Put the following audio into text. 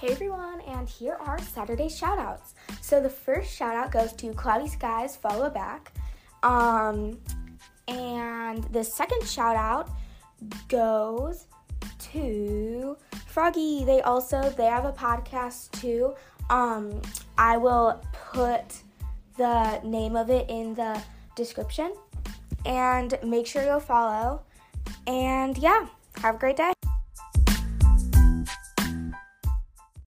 Hey everyone, and here are Saturday shoutouts. So the first shoutout goes to Cloudy Skies Follow Back. Um, and the second shoutout goes to Froggy. They also they have a podcast too. Um, I will put the name of it in the description. And make sure you follow. And yeah, have a great day.